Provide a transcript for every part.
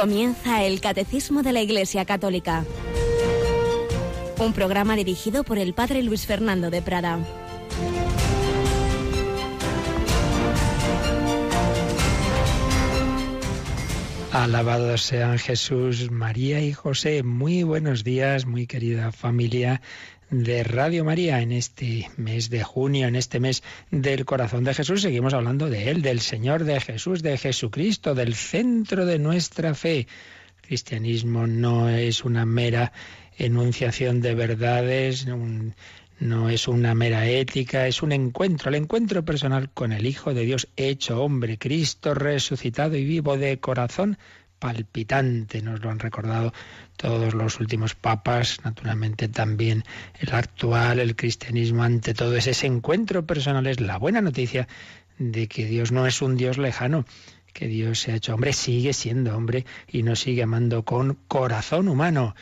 Comienza el Catecismo de la Iglesia Católica. Un programa dirigido por el Padre Luis Fernando de Prada. Alabados sean Jesús, María y José. Muy buenos días, muy querida familia de Radio María en este mes de junio, en este mes del corazón de Jesús. Seguimos hablando de Él, del Señor de Jesús, de Jesucristo, del centro de nuestra fe. El cristianismo no es una mera enunciación de verdades, no es una mera ética, es un encuentro, el encuentro personal con el Hijo de Dios hecho hombre, Cristo resucitado y vivo de corazón palpitante, nos lo han recordado todos los últimos papas, naturalmente también el actual, el cristianismo ante todo es ese encuentro personal, es la buena noticia de que Dios no es un Dios lejano, que Dios se ha hecho hombre, sigue siendo hombre y nos sigue amando con corazón humano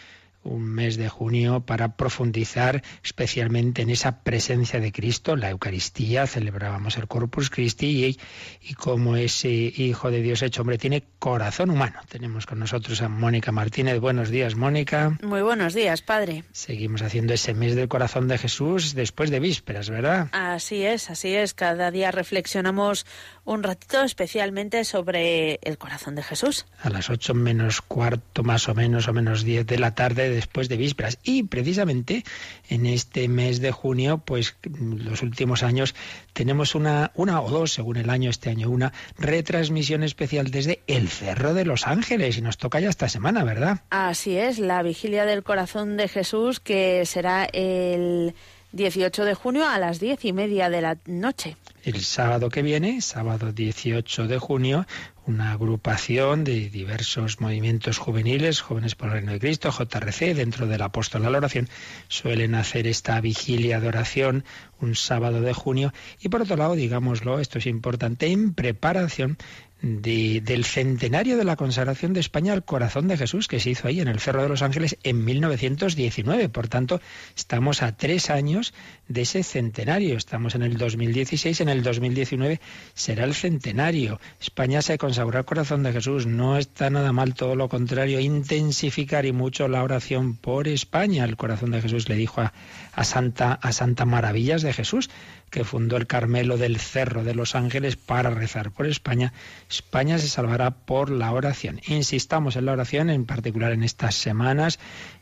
un mes de junio para profundizar especialmente en esa presencia de Cristo, la Eucaristía, celebrábamos el Corpus Christi y, y como ese Hijo de Dios hecho hombre tiene corazón humano. Tenemos con nosotros a Mónica Martínez. Buenos días, Mónica. Muy buenos días, Padre. Seguimos haciendo ese mes del corazón de Jesús después de vísperas, ¿verdad? Así es, así es. Cada día reflexionamos un ratito especialmente sobre el corazón de Jesús. A las ocho menos cuarto, más o menos, o menos diez de la tarde después de vísperas. Y precisamente en este mes de junio, pues los últimos años, tenemos una, una o dos, según el año, este año una, retransmisión especial desde el Cerro de los Ángeles. Y nos toca ya esta semana, ¿verdad? Así es, la vigilia del corazón de Jesús, que será el 18 de junio a las diez y media de la noche. El sábado que viene, sábado 18 de junio, una agrupación de diversos movimientos juveniles, Jóvenes por el Reino de Cristo, JRC, dentro del Apóstol a la Oración, suelen hacer esta vigilia de oración un sábado de junio. Y por otro lado, digámoslo, esto es importante, en preparación del centenario de la consagración de España al corazón de Jesús que se hizo ahí en el Cerro de los Ángeles en 1919. Por tanto, estamos a tres años de ese centenario. Estamos en el 2016, en el 2019 será el centenario. España se consagró al corazón de Jesús. No está nada mal, todo lo contrario, intensificar y mucho la oración por España. El corazón de Jesús le dijo a, a Santa, a Santa Maravillas de Jesús que fundó el Carmelo del Cerro de los Ángeles para rezar por España, España se salvará por la oración. Insistamos en la oración, en particular en estas semanas,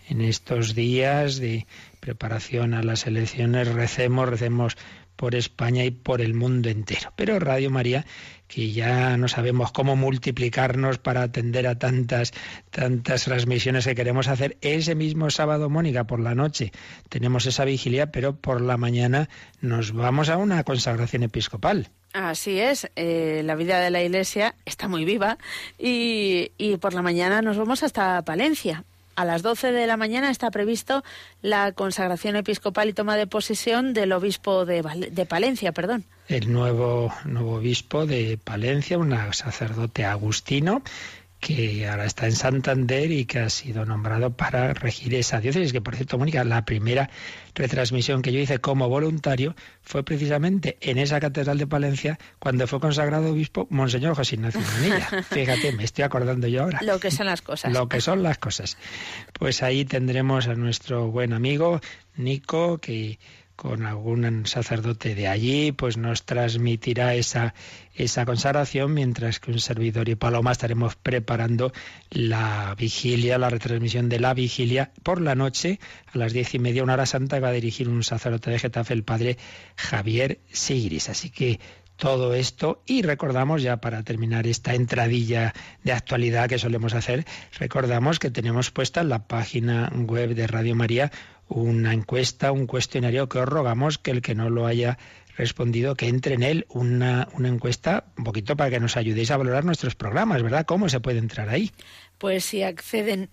en estos días de preparación a las elecciones, recemos, recemos por España y por el mundo entero. Pero Radio María, que ya no sabemos cómo multiplicarnos para atender a tantas, tantas transmisiones que queremos hacer, ese mismo sábado, Mónica, por la noche tenemos esa vigilia, pero por la mañana nos vamos a una consagración episcopal. Así es, eh, la vida de la Iglesia está muy viva y, y por la mañana nos vamos hasta Palencia a las 12 de la mañana está previsto la consagración episcopal y toma de posesión del obispo de, de Palencia, perdón. El nuevo, nuevo obispo de Palencia, un sacerdote agustino, que ahora está en Santander y que ha sido nombrado para regir esa diócesis, que por cierto, Mónica, la primera retransmisión que yo hice como voluntario fue precisamente en esa catedral de Palencia cuando fue consagrado obispo Monseñor José Ignacio Manilla. Fíjate, me estoy acordando yo ahora. Lo que son las cosas. Lo que son las cosas. Pues ahí tendremos a nuestro buen amigo Nico, que con algún sacerdote de allí, pues nos transmitirá esa, esa consagración, mientras que un servidor y Paloma estaremos preparando la vigilia, la retransmisión de la vigilia por la noche, a las diez y media, una hora santa, va a dirigir un sacerdote de Getafe, el padre Javier Sigris. Así que todo esto y recordamos ya para terminar esta entradilla de actualidad que solemos hacer, recordamos que tenemos puesta en la página web de Radio María una encuesta, un cuestionario que os rogamos que el que no lo haya respondido, que entre en él una, una encuesta un poquito para que nos ayudéis a valorar nuestros programas, ¿verdad? ¿Cómo se puede entrar ahí? Pues si acceden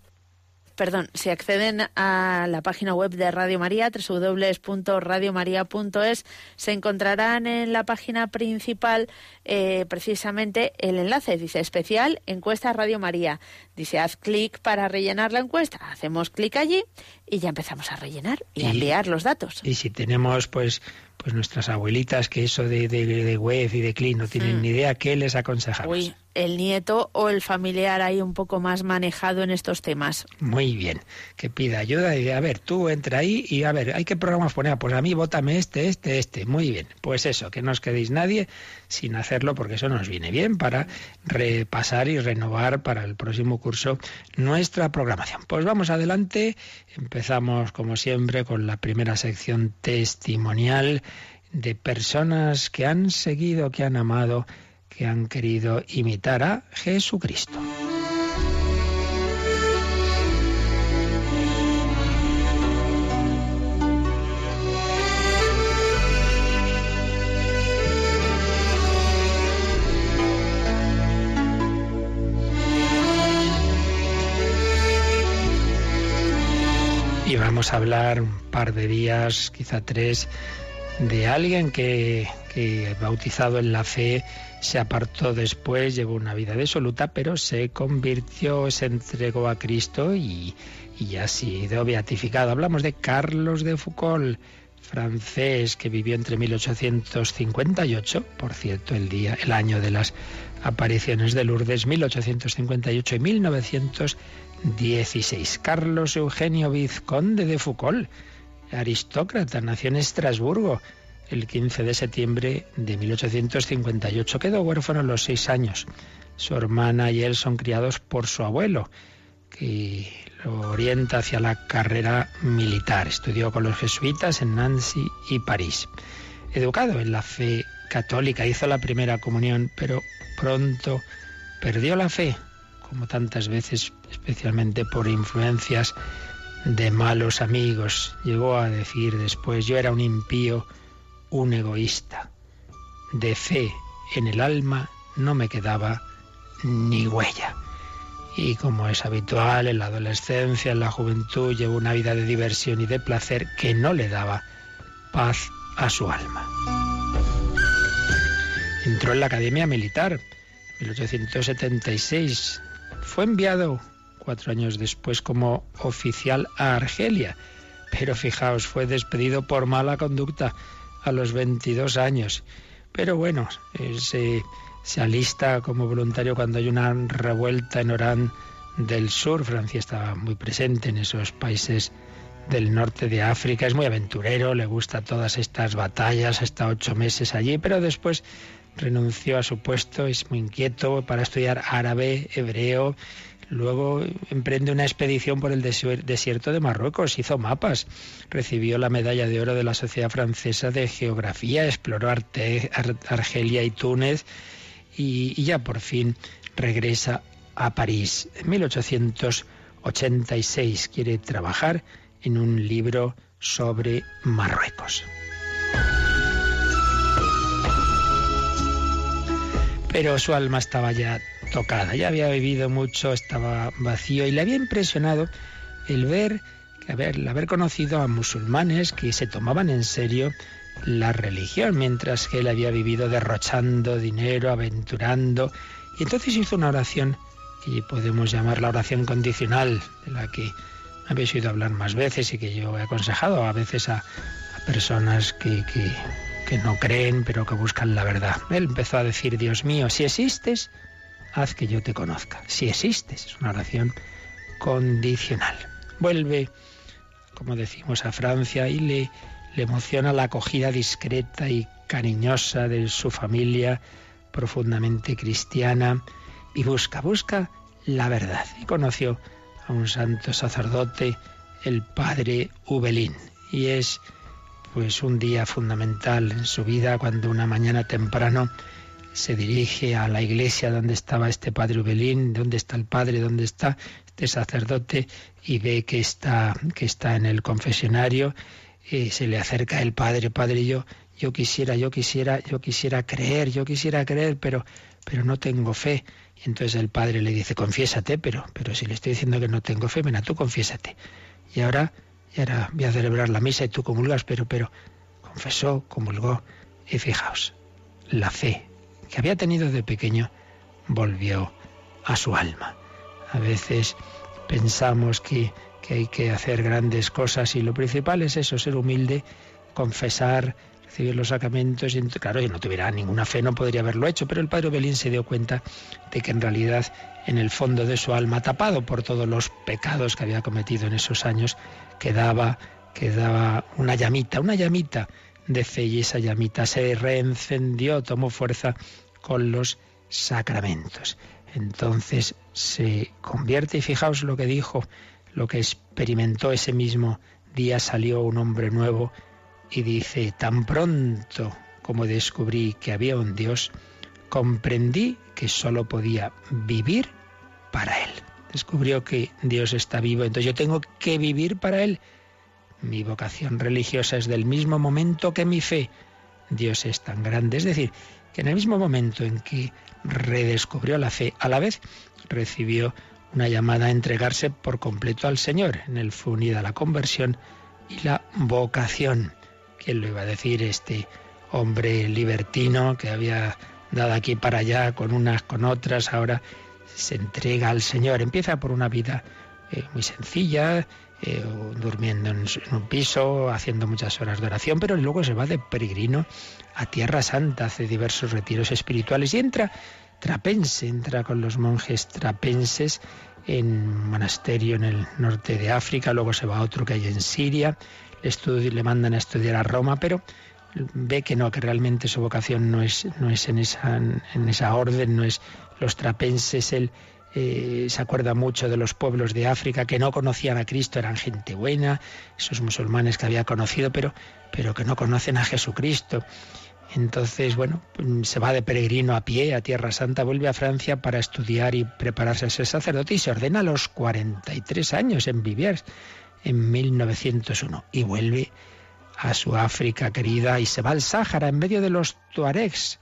perdón, si acceden a la página web de Radio María, www.radiomaria.es, se encontrarán en la página principal eh, precisamente el enlace, dice especial, encuesta Radio María. Dice, haz clic para rellenar la encuesta. Hacemos clic allí y ya empezamos a rellenar y, a enviar los datos. Y si tenemos pues pues nuestras abuelitas que eso de, de, de web y de clean no tienen Mm. ni idea, ¿qué les aconsejamos? Uy, el nieto o el familiar ahí un poco más manejado en estos temas. Muy bien, que pida ayuda y a ver, tú entra ahí y a ver, hay que programas poner, pues a mí vótame este, este, este, muy bien. Pues eso, que no os quedéis nadie sin hacerlo porque eso nos viene bien para repasar y renovar para el próximo curso nuestra programación. Pues vamos adelante, empezamos como siempre con la primera sección testimonial de personas que han seguido, que han amado, que han querido imitar a Jesucristo. Y vamos a hablar un par de días, quizá tres, de alguien que, que bautizado en la fe se apartó después, llevó una vida disoluta, pero se convirtió, se entregó a Cristo y, y ha sido beatificado. Hablamos de Carlos de Foucault, francés que vivió entre 1858, por cierto, el día, el año de las apariciones de Lourdes, 1858 y 1916. Carlos Eugenio Vizconde de Foucault, aristócrata, nació en Estrasburgo el 15 de septiembre de 1858. Quedó huérfano a los seis años. Su hermana y él son criados por su abuelo, que lo orienta hacia la carrera militar. Estudió con los jesuitas en Nancy y París. Educado en la fe católica, hizo la primera comunión, pero pronto perdió la fe, como tantas veces, especialmente por influencias de malos amigos. Llegó a decir después, yo era un impío, un egoísta. De fe en el alma no me quedaba ni huella. Y como es habitual en la adolescencia, en la juventud, llevó una vida de diversión y de placer que no le daba paz a su alma. Entró en la Academia Militar en 1876. Fue enviado cuatro años después como oficial a Argelia, pero fijaos, fue despedido por mala conducta a los 22 años. Pero bueno, eh, se, se alista como voluntario cuando hay una revuelta en Orán del Sur. Francia estaba muy presente en esos países del norte de África. Es muy aventurero, le gusta todas estas batallas, está ocho meses allí, pero después renunció a su puesto, es muy inquieto para estudiar árabe, hebreo. Luego emprende una expedición por el desierto de Marruecos, hizo mapas, recibió la medalla de oro de la Sociedad Francesa de Geografía, exploró Argelia y Túnez y, y ya por fin regresa a París. En 1886 quiere trabajar en un libro sobre Marruecos. Pero su alma estaba ya tocada, ya había vivido mucho, estaba vacío y le había impresionado el ver, el haber conocido a musulmanes que se tomaban en serio la religión, mientras que él había vivido derrochando dinero, aventurando. Y entonces hizo una oración que podemos llamar la oración condicional, de la que habéis oído hablar más veces y que yo he aconsejado a veces a, personas que, que no creen pero que buscan la verdad. Él empezó a decir, Dios mío, si existes, haz que yo te conozca. Si existes, es una oración condicional. Vuelve, como decimos, a Francia y le, le emociona la acogida discreta y cariñosa de su familia, profundamente cristiana, y busca, busca la verdad. Y conoció a un santo sacerdote, el padre Ubelín. Y es pues un día fundamental en su vida cuando una mañana temprano se dirige a la iglesia donde estaba este padre Ubelín, dónde está el padre, dónde está este sacerdote y ve que está que está en el confesionario y se le acerca el padre, padre yo yo quisiera, yo quisiera, yo quisiera creer, yo quisiera creer, pero pero no tengo fe. Y entonces el padre le dice, "Confiésate, pero pero si le estoy diciendo que no tengo fe, ven, tú confiésate." Y ahora y ahora voy a celebrar la misa y tú comulgas, pero, pero confesó, comulgó, y fijaos, la fe que había tenido de pequeño volvió a su alma. A veces pensamos que, que hay que hacer grandes cosas y lo principal es eso, ser humilde, confesar, recibir los sacramentos. Y, claro, si no tuviera ninguna fe no podría haberlo hecho, pero el padre Belín se dio cuenta de que en realidad en el fondo de su alma, tapado por todos los pecados que había cometido en esos años, quedaba, quedaba una llamita, una llamita de fe y esa llamita se reencendió, tomó fuerza con los sacramentos. Entonces se convierte y fijaos lo que dijo, lo que experimentó ese mismo día, salió un hombre nuevo y dice, tan pronto como descubrí que había un Dios, comprendí que solo podía vivir para Él. Descubrió que Dios está vivo, entonces yo tengo que vivir para Él. Mi vocación religiosa es del mismo momento que mi fe. Dios es tan grande. Es decir, que en el mismo momento en que redescubrió la fe, a la vez recibió una llamada a entregarse por completo al Señor. En él fue unida la conversión y la vocación. ¿Quién lo iba a decir? Este hombre libertino que había dado aquí para allá con unas, con otras, ahora se entrega al Señor. Empieza por una vida eh, muy sencilla, eh, durmiendo en, un piso, haciendo muchas horas de oración, pero luego se va de peregrino a Tierra Santa, hace diversos retiros espirituales y entra trapense, entra con los monjes trapenses en un monasterio en el norte de África, luego se va a otro que hay en Siria, le, le mandan a estudiar a Roma, pero ve que no, que realmente su vocación no es, no es en, esa, en esa orden, no es los trapenses, él eh, se acuerda mucho de los pueblos de África que no conocían a Cristo, eran gente buena, esos musulmanes que había conocido, pero, pero que no conocen a Jesucristo. Entonces, bueno, se va de peregrino a pie a Tierra Santa, vuelve a Francia para estudiar y prepararse a ser sacerdote y se ordena a los 43 años en Viviers, en 1901, y vuelve a su África querida y se va al Sáhara en medio de los tuaregs.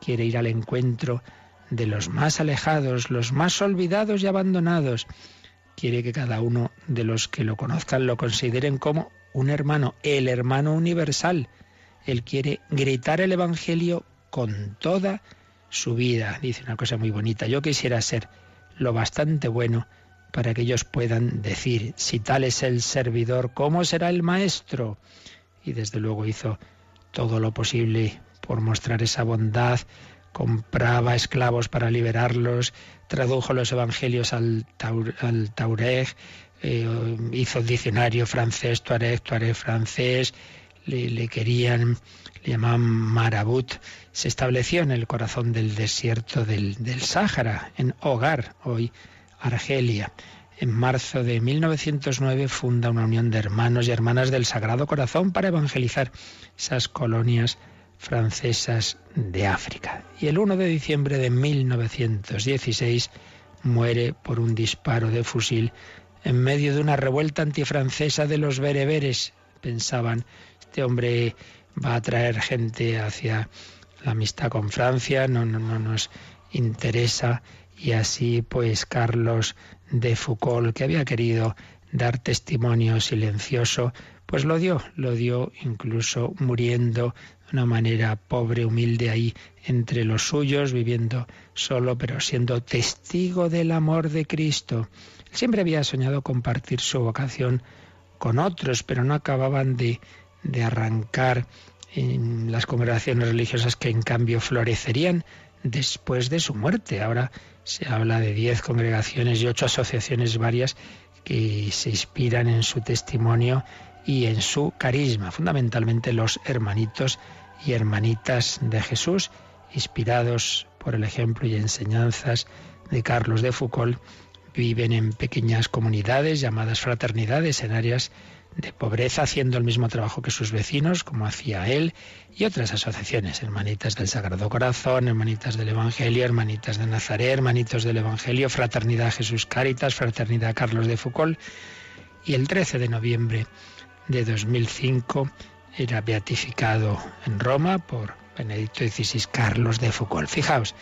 Quiere ir al encuentro de los más alejados, los más olvidados y abandonados. Quiere que cada uno de los que lo conozcan lo consideren como un hermano, el hermano universal. Él quiere gritar el Evangelio con toda su vida. Dice una cosa muy bonita. Yo quisiera ser lo bastante bueno para que ellos puedan decir, si tal es el servidor, ¿cómo será el maestro? Y desde luego hizo todo lo posible por mostrar esa bondad, compraba esclavos para liberarlos, tradujo los evangelios al, Taureg, eh, hizo diccionario francés, Tuareg, Tuareg francés, le, querían, le llamaban Marabut, se estableció en el corazón del desierto del, del Sáhara, en Hogar, hoy Argelia. En marzo de 1909 funda una unión de hermanos y hermanas del Sagrado Corazón para evangelizar esas colonias francesas de África. Y el 1 de diciembre de 1916 muere por un disparo de fusil en medio de una revuelta antifrancesa de los bereberes. Pensaban, este hombre va a traer gente hacia la amistad con Francia, no, no, no nos interesa. Y así pues Carlos de Foucault, que había querido dar testimonio silencioso, pues lo dio, lo dio incluso muriendo una manera pobre, humilde ahí entre los suyos, viviendo solo, pero siendo testigo del amor de Cristo. siempre había soñado compartir su vocación con otros, pero no acababan de, de arrancar en las congregaciones religiosas que en cambio florecerían después de su muerte. Ahora se habla de diez congregaciones y ocho asociaciones varias que se inspiran en su testimonio y en su carisma, fundamentalmente los hermanitos y hermanitas de Jesús, inspirados por el ejemplo y enseñanzas de Carlos de Foucault, viven en pequeñas comunidades llamadas fraternidades en áreas de pobreza, haciendo el mismo trabajo que sus vecinos, como hacía él, y otras asociaciones, hermanitas del Sagrado Corazón, hermanitas del Evangelio, hermanitas de Nazaret, hermanitos del Evangelio, Fraternidad Jesús Cáritas, Fraternidad Carlos de Foucault. Y el 13 de noviembre de 2005 era beatificado en Roma por Benedicto XVI Carlos de Foucault. Fijaos,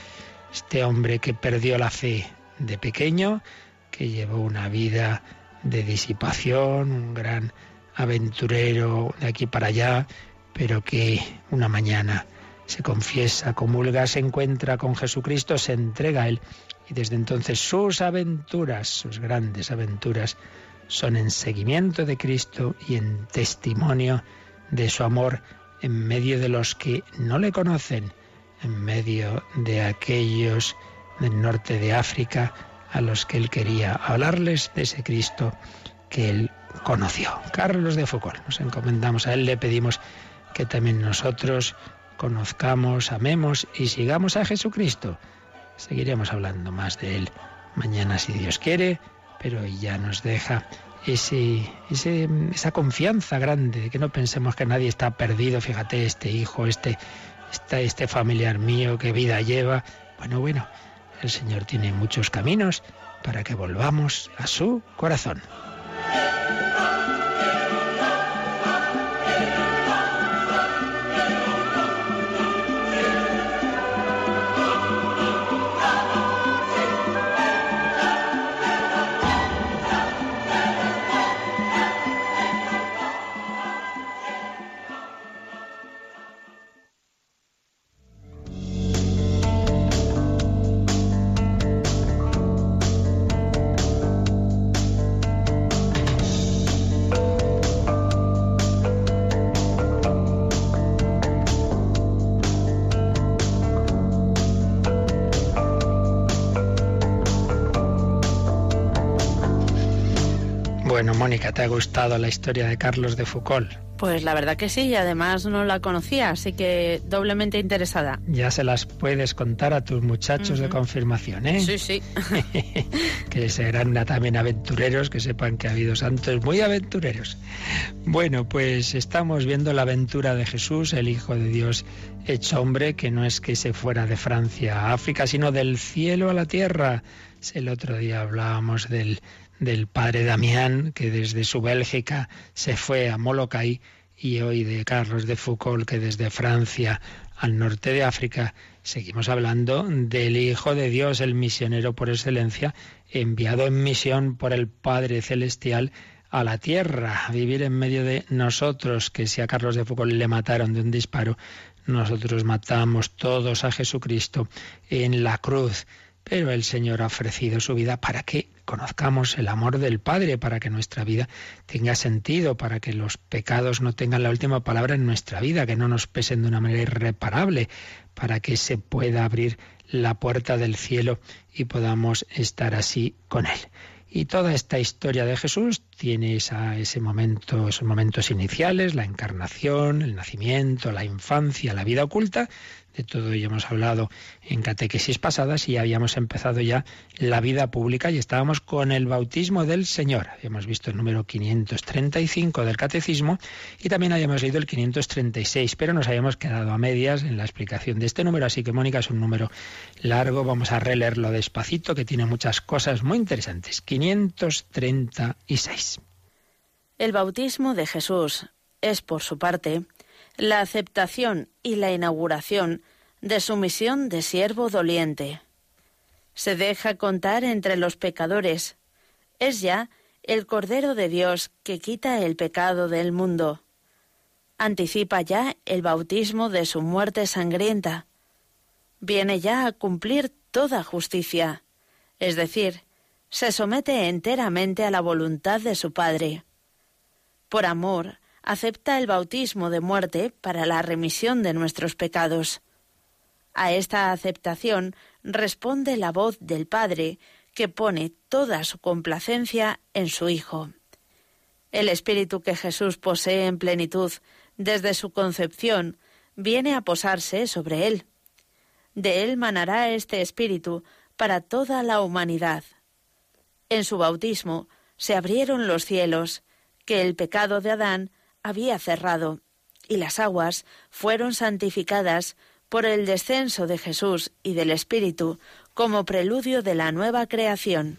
este hombre que perdió la fe de pequeño, que llevó una vida de disipación, un gran aventurero de aquí para allá, pero que una mañana se confiesa, comulga, se encuentra con Jesucristo, se entrega a Él y desde entonces sus aventuras, sus grandes aventuras, son en seguimiento de Cristo y en testimonio de su amor en medio de los que no le conocen, en medio de aquellos del norte de África a los que él quería hablarles de ese Cristo que él conoció. Carlos de Foucault, nos encomendamos a él, le pedimos que también nosotros conozcamos, amemos y sigamos a Jesucristo. Seguiremos hablando más de él mañana si Dios quiere, pero ya nos deja ese, esa confianza grande de que no pensemos que nadie está perdido. Fíjate, este hijo, este, este, este familiar mío, qué vida lleva. Bueno, bueno, el Señor tiene muchos caminos para que volvamos a su corazón. Mónica, ¿te ha gustado la historia de Carlos de Foucault? Pues la verdad que sí, y además no la conocía, así que doblemente interesada. Ya se las puedes contar a tus muchachos de confirmación, ¿eh? Sí, sí. que serán también aventureros, que sepan que ha habido santos muy aventureros. Bueno, pues estamos viendo la aventura de Jesús, el Hijo de Dios hecho hombre, que no es que se fuera de Francia a África, sino del cielo a la tierra. El otro día hablábamos del del padre Damián, que desde su Bélgica se fue a Molokai, y hoy de Carlos de Foucault, que desde Francia al norte de África, seguimos hablando del Hijo de Dios, el misionero por excelencia, enviado en misión por el Padre Celestial a la tierra, a vivir en medio de nosotros, que si a Carlos de Foucault le mataron de un disparo, nosotros matamos todos a Jesucristo en la cruz. Pero el Señor ha ofrecido su vida para que conozcamos el amor del Padre, para que nuestra vida tenga sentido, para que los pecados no tengan la última palabra en nuestra vida, que no nos pesen de una manera irreparable, para que se pueda abrir la puerta del cielo y podamos estar así con Él. Y toda esta historia de Jesús tiene esa, ese momento, esos momentos iniciales, la encarnación, el nacimiento, la infancia, la vida oculta, de todo ello hemos hablado en catequesis pasadas y habíamos empezado ya la vida pública y estábamos con el bautismo del Señor. Habíamos visto el número 535 del catecismo y también habíamos leído el 536, pero nos habíamos quedado a medias en la explicación de este número, así que Mónica es un número largo, vamos a releerlo despacito que tiene muchas cosas muy interesantes. 536. El bautismo de Jesús es, por su parte, la aceptación y la inauguración de su misión de siervo doliente. Se deja contar entre los pecadores. Es ya el Cordero de Dios que quita el pecado del mundo. Anticipa ya el bautismo de su muerte sangrienta. Viene ya a cumplir toda justicia, es decir, se somete enteramente a la voluntad de su Padre. Por amor, acepta el bautismo de muerte para la remisión de nuestros pecados. A esta aceptación responde la voz del Padre, que pone toda su complacencia en su Hijo. El Espíritu que Jesús posee en plenitud desde su concepción viene a posarse sobre él. De él manará este Espíritu para toda la humanidad. En su bautismo se abrieron los cielos, que el pecado de Adán había cerrado, y las aguas fueron santificadas por el descenso de Jesús y del Espíritu como preludio de la nueva creación.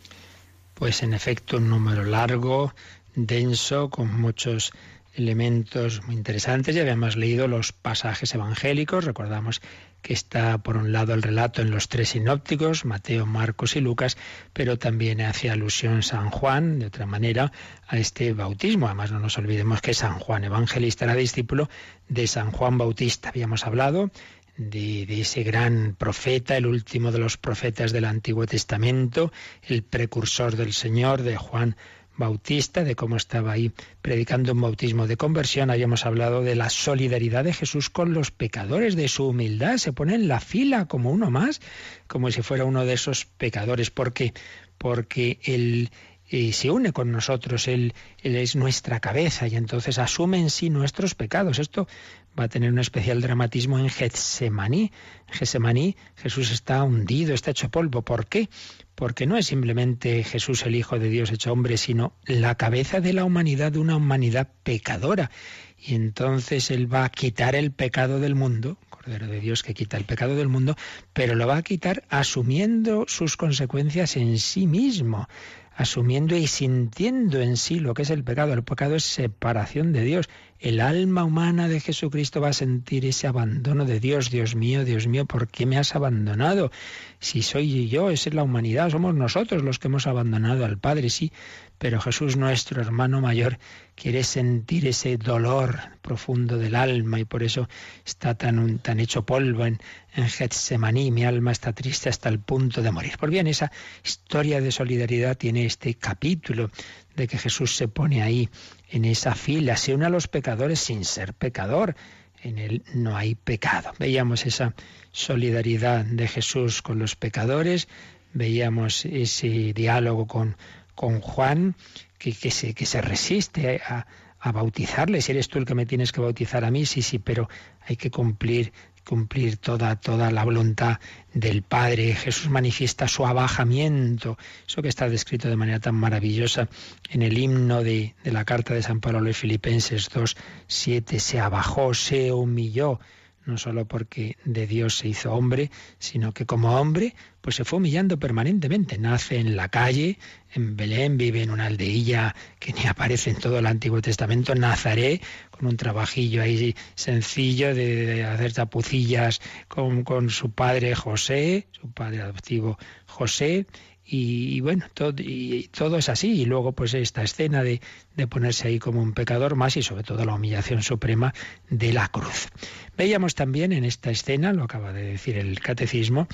Pues en efecto un número largo, denso, con muchos elementos muy interesantes. Ya habíamos leído los pasajes evangélicos, recordamos que está por un lado el relato en los tres sinópticos, Mateo, Marcos y Lucas, pero también hace alusión San Juan, de otra manera, a este bautismo. Además, no nos olvidemos que San Juan Evangelista era discípulo de San Juan Bautista. Habíamos hablado de, de, ese gran profeta, el último de los profetas del Antiguo Testamento, el precursor del Señor, de Juan Bautista, de cómo estaba ahí predicando un bautismo de conversión, habíamos hablado de la solidaridad de Jesús con los pecadores, de su humildad, se pone en la fila como uno más, como si fuera uno de esos pecadores. ¿Por qué? Porque él eh, se une con nosotros, él, él, es nuestra cabeza y entonces asume en sí nuestros pecados. Esto va a tener un especial dramatismo en Getsemaní. Getsemaní Jesús está hundido, está hecho polvo. ¿Por qué? porque no es simplemente Jesús el Hijo de Dios hecho hombre, sino la cabeza de la humanidad, de una humanidad pecadora. Y entonces Él va a quitar el pecado del mundo, Cordero de Dios que quita el pecado del mundo, pero lo va a quitar asumiendo sus consecuencias en sí mismo asumiendo y sintiendo en sí lo que es el pecado. El pecado es separación de Dios. El alma humana de Jesucristo va a sentir ese abandono de Dios. Dios mío, Dios mío, ¿por qué me has abandonado? Si soy yo, es la humanidad, somos nosotros los que hemos abandonado al Padre, sí, pero Jesús nuestro hermano mayor quiere sentir ese dolor profundo del alma y por eso está tan, tan hecho polvo en, en Getsemaní. Mi alma está triste hasta el punto de morir. Por bien, esa historia de solidaridad tiene este capítulo de que Jesús se pone ahí en esa fila, se une a los pecadores sin ser pecador. En él no hay pecado. Veíamos esa solidaridad de Jesús con los pecadores, veíamos ese diálogo con, con Juan, que, que, se, que se resiste a, a bautizarle. Si eres tú el que me tienes que bautizar a mí, sí, sí, pero hay que cumplir cumplir toda, toda la voluntad del Padre. Jesús manifiesta su abajamiento, eso que está descrito de manera tan maravillosa en el himno de, de la carta de San Pablo a los Filipenses 2, 7, se abajó, se humilló no solo porque de Dios se hizo hombre, sino que como hombre, pues se fue humillando permanentemente. Nace en la calle, en Belén, vive en una aldeilla que ni aparece en todo el Antiguo Testamento, Nazaret, con un trabajillo ahí sencillo de, hacer chapucillas con, con su padre José, su padre adoptivo José, y, bueno, todo, y todo es así. Y luego, pues esta escena de, de, ponerse ahí como un pecador más y sobre todo la humillación suprema de la cruz. Veíamos también en esta escena, lo acaba de decir el catecismo,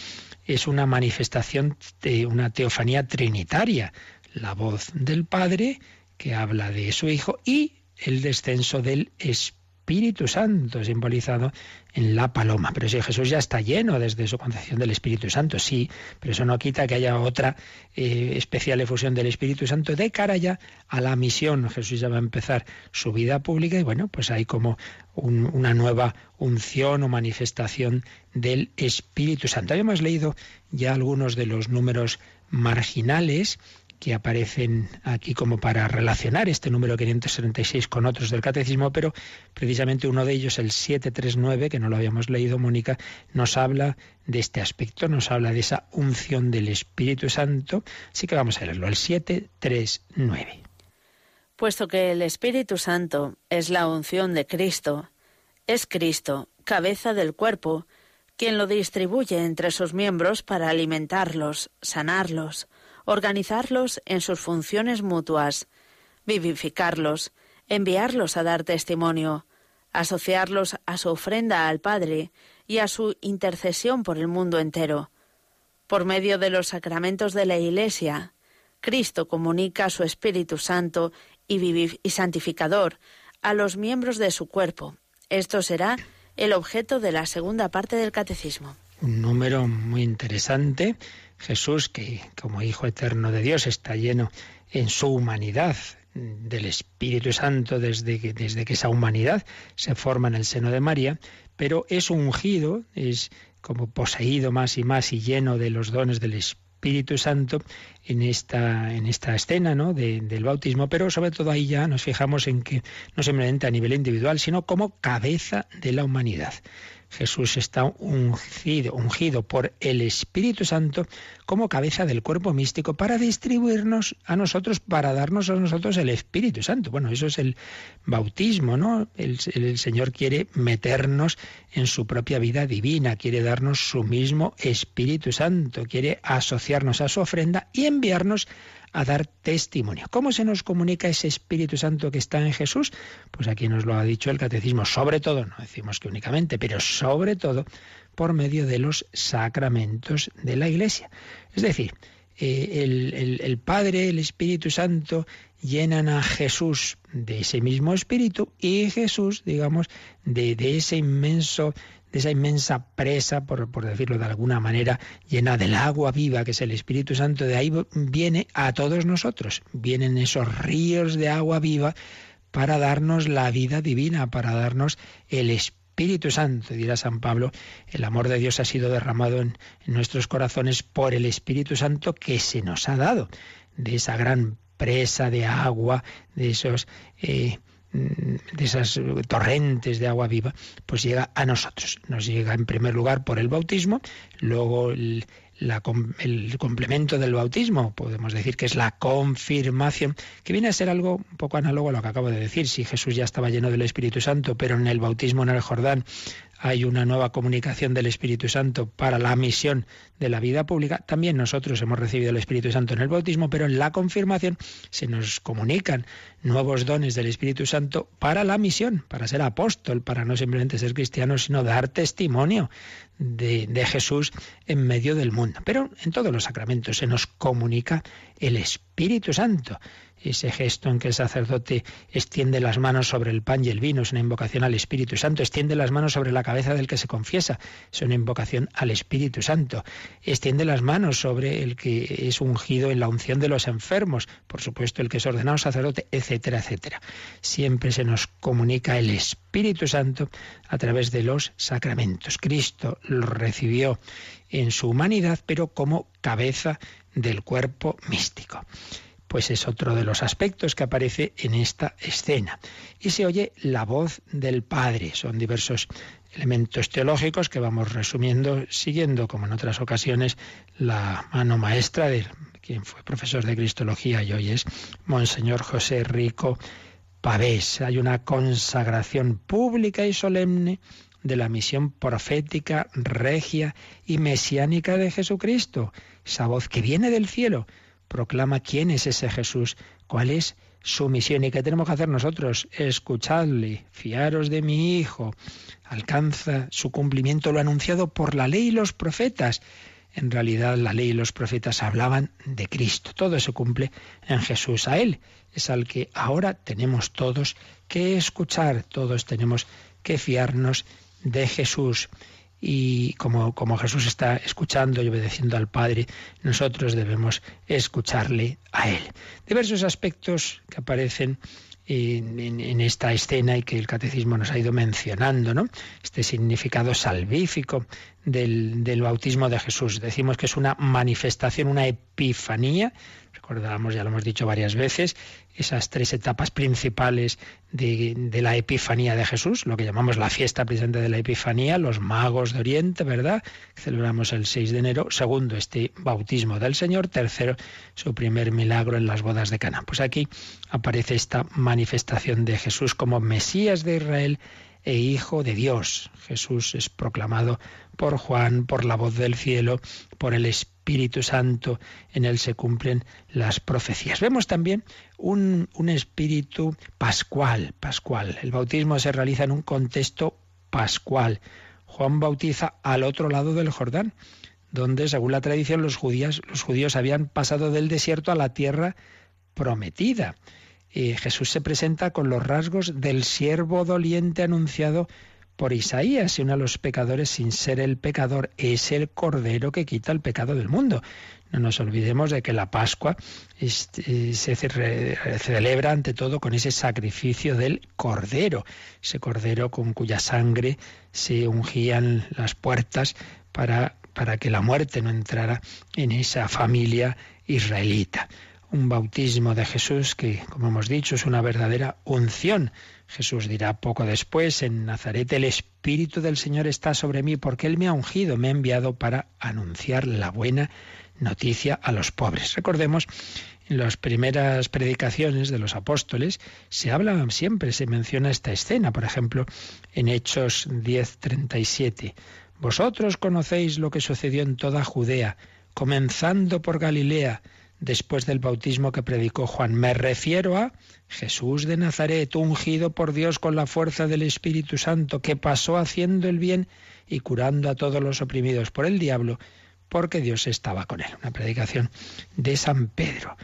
es una manifestación de una teofanía trinitaria. La voz del Padre que habla de su Hijo y el descenso del Espíritu Espíritu Santo, simbolizado en la paloma. Pero si Jesús ya está lleno desde su concepción del Espíritu Santo, sí, pero eso no quita que haya otra eh, especial efusión del Espíritu Santo de cara ya a la misión. Jesús ya va a empezar su vida pública y bueno, pues hay como una nueva unción o manifestación del Espíritu Santo. Habíamos leído ya algunos de los números marginales que aparecen aquí como para relacionar este número 576 con otros del catecismo, pero precisamente uno de ellos, el 739, que no lo habíamos leído, Mónica, nos habla de este aspecto, nos habla de esa unción del Espíritu Santo. Así que vamos a leerlo, el 739. Puesto que el Espíritu Santo es la unción de Cristo, es Cristo, cabeza del cuerpo, quien lo distribuye entre sus miembros para alimentarlos, sanarlos, organizarlos en sus funciones mutuas, vivificarlos, enviarlos a dar testimonio, asociarlos a su ofrenda al Padre y a su intercesión por el mundo entero. Por medio de los sacramentos de la Iglesia, Cristo comunica su Espíritu Santo y, santificador a los miembros de su cuerpo. Esto será el objeto de la segunda parte del catecismo. Un número muy interesante Jesús, que como Hijo Eterno de Dios está lleno en su humanidad del Espíritu Santo desde que, desde que esa humanidad se forma en el seno de María, pero es ungido, es como poseído más y más y lleno de los dones del Espíritu Santo en esta, en esta escena ¿no? del bautismo, pero sobre todo ahí ya nos fijamos en que no simplemente a nivel individual, sino como cabeza de la humanidad. Jesús está ungido, ungido por el Espíritu Santo como cabeza del cuerpo místico para distribuirnos a nosotros, para darnos a nosotros el Espíritu Santo. Bueno, eso es el bautismo, ¿no? El, el Señor quiere meternos en su propia vida divina, quiere darnos su mismo Espíritu Santo, quiere asociarnos a su ofrenda y enviarnos a dar testimonio. ¿Cómo se nos comunica ese Espíritu Santo que está en Jesús? Pues aquí nos lo ha dicho el catecismo, sobre todo, no decimos que únicamente, pero sobre todo por medio de los sacramentos de la Iglesia. Es decir, eh, el, Padre, el Espíritu Santo llenan a Jesús de ese mismo Espíritu y Jesús, digamos, de, ese inmenso de esa inmensa presa, por, por, decirlo de alguna manera, llena del agua viva, que es el Espíritu Santo, de ahí viene a todos nosotros. Vienen esos ríos de agua viva para darnos la vida divina, para darnos el Espíritu Santo, dirá San Pablo, el amor de Dios ha sido derramado en, nuestros corazones por el Espíritu Santo que se nos ha dado, de esa gran presa de agua, de esos... Eh, de esas torrentes de agua viva, pues llega a nosotros. Nos llega en primer lugar por el bautismo, luego el, el complemento del bautismo, podemos decir que es la confirmación, que viene a ser algo un poco análogo a lo que acabo de decir. Si Jesús ya estaba lleno del Espíritu Santo, pero en el bautismo en el Jordán hay una nueva comunicación del Espíritu Santo para la misión de la vida pública. También nosotros hemos recibido el Espíritu Santo en el bautismo, pero en la confirmación se nos comunican nuevos dones del Espíritu Santo para la misión, para ser apóstol, para no simplemente ser cristiano, sino dar testimonio de, de Jesús en medio del mundo. Pero en todos los sacramentos se nos comunica el Espíritu Santo ese gesto en que el sacerdote extiende las manos sobre el pan y el vino, es una invocación al Espíritu Santo, extiende las manos sobre la cabeza del que se confiesa, es una invocación al Espíritu Santo, extiende las manos sobre el que es ungido en la unción de los enfermos, por supuesto el que es ordenado sacerdote, etcétera, etcétera. Siempre se nos comunica el Espíritu Santo a través de los sacramentos. Cristo lo recibió en su humanidad, pero como cabeza del cuerpo místico pues es otro de los aspectos que aparece en esta escena. Y se oye la voz del Padre. Son diversos elementos teológicos que vamos resumiendo, siguiendo, como en otras ocasiones, la mano maestra de quien fue profesor de Cristología y hoy es Monseñor José Rico Pavés. Hay una consagración pública y solemne de la misión profética, regia y mesiánica de Jesucristo, esa voz que viene del cielo proclama quién es ese Jesús, cuál es su misión y qué tenemos que hacer nosotros. Escuchadle, fiaros de mi Hijo. Alcanza su cumplimiento lo anunciado por la ley y los profetas. En realidad la ley y los profetas hablaban de Cristo. Todo se cumple en Jesús. A Él es al que ahora tenemos todos que escuchar, todos tenemos que fiarnos de Jesús y como, como Jesús está escuchando y obedeciendo al Padre, nosotros debemos escucharle a Él. Diversos aspectos que aparecen en, esta escena y que el catecismo nos ha ido mencionando, ¿no? Este significado salvífico del, del bautismo de Jesús. Decimos que es una manifestación, una epifanía Recordábamos, ya lo hemos dicho varias veces, esas tres etapas principales de, la Epifanía de Jesús, lo que llamamos la fiesta presente de la Epifanía, los magos de Oriente, ¿verdad? celebramos el 6 de enero. Segundo, este bautismo del Señor. Tercero, su primer milagro en las bodas de Cana. Pues aquí aparece esta manifestación de Jesús como Mesías de Israel e Hijo de Dios. Jesús es proclamado por Juan, por la voz del cielo, por el Espíritu Santo. En él se cumplen las profecías. Vemos también un, un espíritu pascual, pascual. El bautismo se realiza en un contexto pascual. Juan bautiza al otro lado del Jordán, donde, según la tradición, los judíos, los judíos habían pasado del desierto a la tierra prometida. Y Jesús se presenta con los rasgos del siervo doliente anunciado por Isaías, y uno de los pecadores sin ser el pecador es el cordero que quita el pecado del mundo. No nos olvidemos de que la Pascua eh, se celebra ante todo con ese sacrificio del cordero, ese cordero con cuya sangre se ungían las puertas para, para que la muerte no entrara en esa familia israelita un bautismo de Jesús que, como hemos dicho, es una verdadera unción. Jesús dirá poco después, en Nazaret el Espíritu del Señor está sobre mí porque Él me ha ungido, me ha enviado para anunciar la buena noticia a los pobres. Recordemos, en las primeras predicaciones de los apóstoles se habla siempre, se menciona esta escena, por ejemplo, en Hechos 10:37. Vosotros conocéis lo que sucedió en toda Judea, comenzando por Galilea, después del bautismo que predicó Juan. Me refiero a Jesús de Nazaret, ungido por Dios con la fuerza del Espíritu Santo, que pasó haciendo el bien y curando a todos los oprimidos por el diablo, porque Dios estaba con él. Una predicación de San Pedro.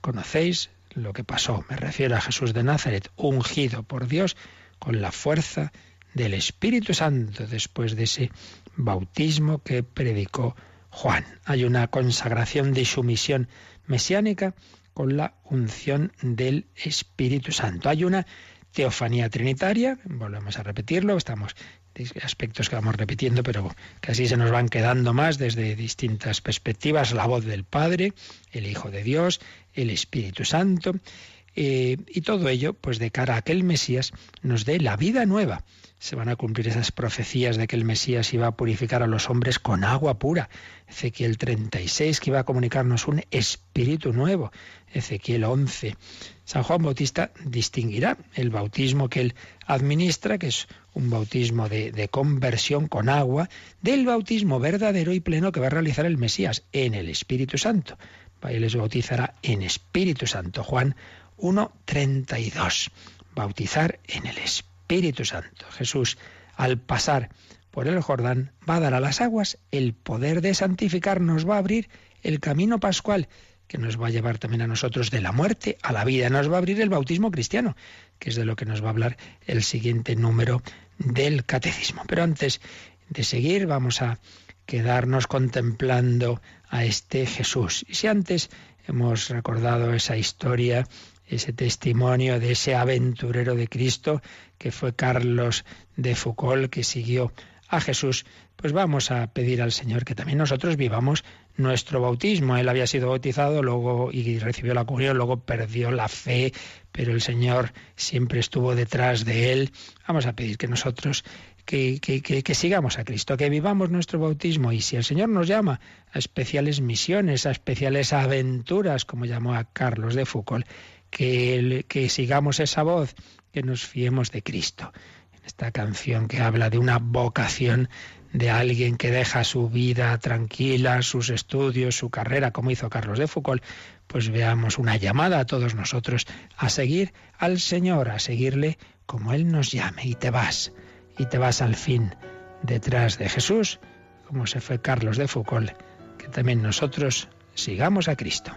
Conocéis lo que pasó. Me refiero a Jesús de Nazaret, ungido por Dios con la fuerza del Espíritu Santo después de ese bautismo que predicó Juan. Hay una consagración de su misión mesiánica con la unción del Espíritu Santo. Hay una teofanía trinitaria, volvemos a repetirlo, estamos aspectos que vamos repitiendo, pero que así se nos van quedando más desde distintas perspectivas, la voz del Padre, el Hijo de Dios, el Espíritu Santo, eh, y todo ello, pues de cara a que el Mesías nos dé la vida nueva. Se van a cumplir esas profecías de que el Mesías iba a purificar a los hombres con agua pura. Ezequiel 36, que iba a comunicarnos un espíritu nuevo. Ezequiel 11. San Juan Bautista distinguirá el bautismo que él administra, que es un bautismo de, de, conversión con agua, del bautismo verdadero y pleno que va a realizar el Mesías en el Espíritu Santo. Él les bautizará en Espíritu Santo. Juan 1.32. Bautizar en el Espíritu Santo. Jesús, al pasar por el Jordán, va a dar a las aguas el poder de santificar, nos va a abrir el camino pascual que nos va a llevar también a nosotros de la muerte a la vida. Nos va a abrir el bautismo cristiano, que es de lo que nos va a hablar el siguiente número del catecismo. Pero antes de seguir, vamos a quedarnos contemplando a este Jesús. Y si antes hemos recordado esa historia ese testimonio de ese aventurero de Cristo que fue Carlos de Foucault, que siguió a Jesús, pues vamos a pedir al Señor que también nosotros vivamos nuestro bautismo. Él había sido bautizado luego y recibió la comunión, luego perdió la fe, pero el Señor siempre estuvo detrás de él. Vamos a pedir que nosotros que, que, que, sigamos a Cristo, que vivamos nuestro bautismo y si el Señor nos llama a especiales misiones, a especiales aventuras, como llamó a Carlos de Foucault, que, sigamos esa voz, que nos fiemos de Cristo. En esta canción que habla de una vocación de alguien que deja su vida tranquila, sus estudios, su carrera, como hizo Carlos de Foucault, pues veamos una llamada a todos nosotros a seguir al Señor, a seguirle como Él nos llame. Y te vas, y te vas al fin detrás de Jesús, como se fue Carlos de Foucault, que también nosotros sigamos a Cristo.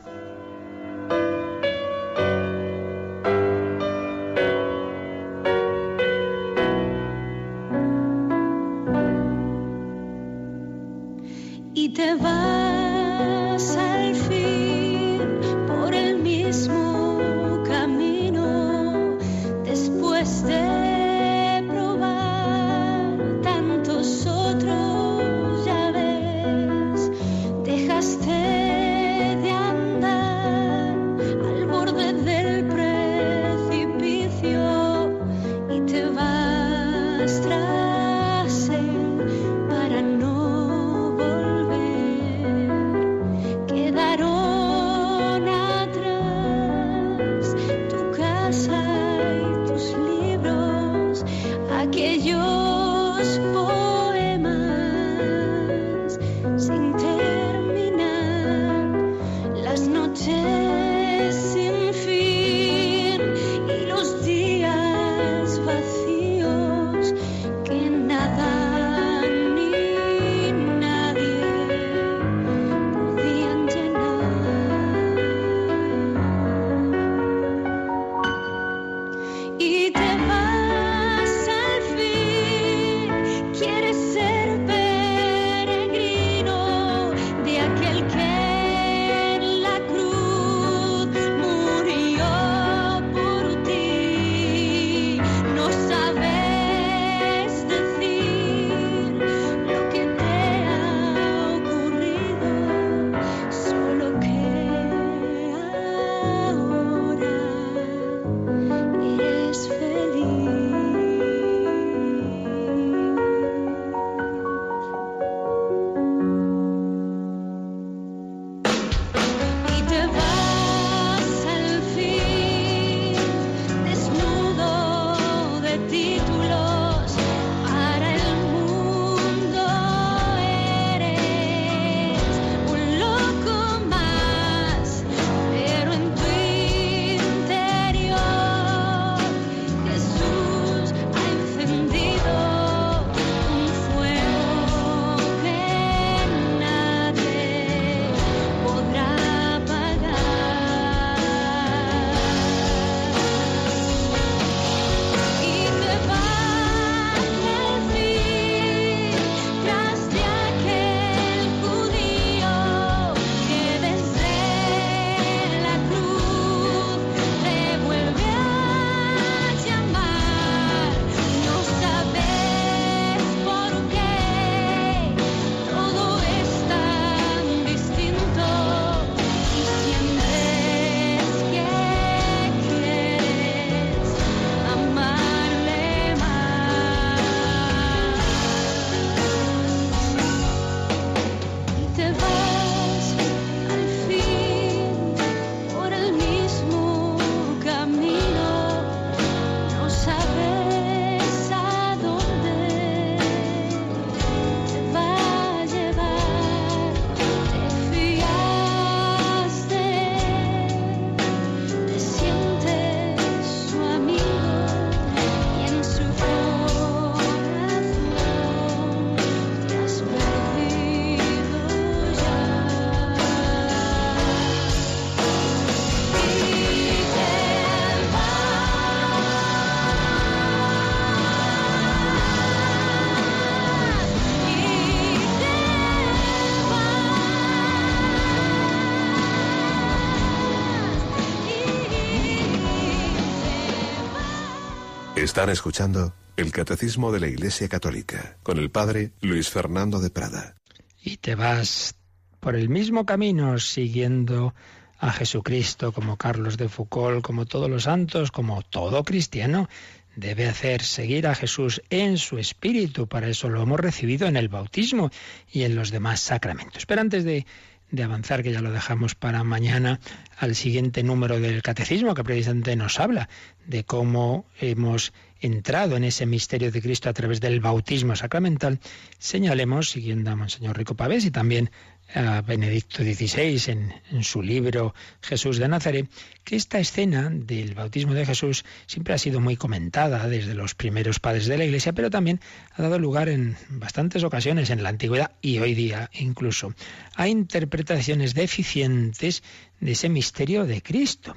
Están escuchando el Catecismo de la Iglesia Católica con el Padre Luis Fernando de Prada. Y te vas por el mismo camino siguiendo a Jesucristo como Carlos de Foucault, como todos los santos, como todo cristiano debe hacer seguir a Jesús en su espíritu. Para eso lo hemos recibido en el bautismo y en los demás sacramentos. Pero antes de, de, avanzar, que ya lo dejamos para mañana, al siguiente número del catecismo, que precisamente nos habla de cómo hemos entrado en ese misterio de Cristo a través del bautismo sacramental, señalemos, siguiendo a Monseñor Rico Pavés y también a Benedicto XVI en, en, su libro Jesús de Nazaret, que esta escena del bautismo de Jesús siempre ha sido muy comentada desde los primeros padres de la Iglesia, pero también ha dado lugar en bastantes ocasiones en la antigüedad y hoy día incluso a interpretaciones deficientes de ese misterio de Cristo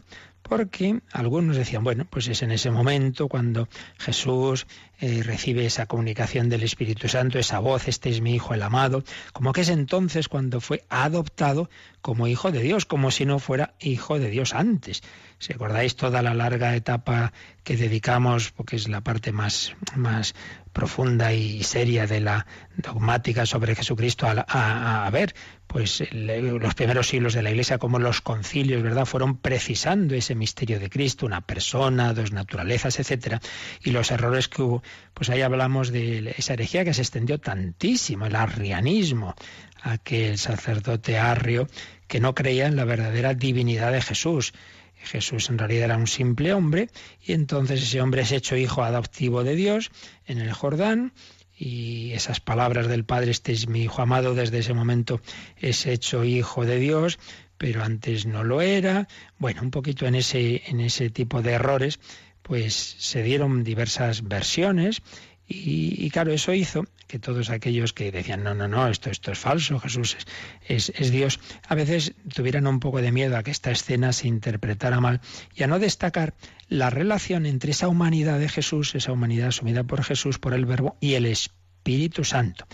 porque algunos decían, bueno, pues es en ese momento cuando Jesús eh, recibe esa comunicación del Espíritu Santo, esa voz, este es mi Hijo el amado, como que es entonces cuando fue adoptado como Hijo de Dios, como si no fuera Hijo de Dios antes. Si acordáis toda la larga etapa que dedicamos, porque es la parte más, más profunda y seria de la dogmática sobre Jesucristo, a, a ver pues los primeros siglos de la Iglesia, como los concilios, ¿verdad?, fueron precisando ese misterio de Cristo, una persona, dos naturalezas, etcétera, y los errores que hubo, pues ahí hablamos de esa herejía que se extendió tantísimo, el arrianismo, aquel sacerdote arrio que no creía en la verdadera divinidad de Jesús. Jesús en realidad era un simple hombre y entonces ese hombre es hecho hijo adoptivo de Dios en el Jordán y esas palabras del Padre, este es mi Hijo amado, desde ese momento es hecho Hijo de Dios, pero antes no lo era. Bueno, un poquito en ese, en ese tipo de errores, pues se dieron diversas versiones y, claro, eso hizo que todos aquellos que decían, no, no, no, esto, esto es falso, Jesús es, es, Dios, a veces tuvieran un poco de miedo a que esta escena se interpretara mal y a no destacar la relación entre esa humanidad de Jesús, esa humanidad asumida por Jesús, por el Verbo, y el Espíritu Santo.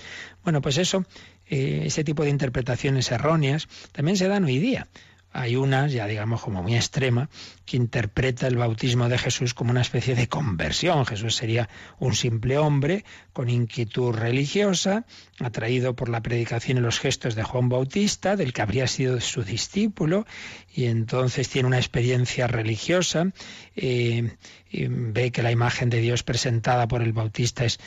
Bueno, pues eso, eh, ese tipo de interpretaciones erróneas también se dan hoy día. Hay unas, ya digamos como muy extrema, que interpreta el bautismo de Jesús como una especie de conversión. Jesús sería un simple hombre con inquietud religiosa, atraído por la predicación y los gestos de Juan Bautista, del que habría sido su discípulo, y entonces tiene una experiencia religiosa, eh, y ve que la imagen de Dios presentada por el Bautista es,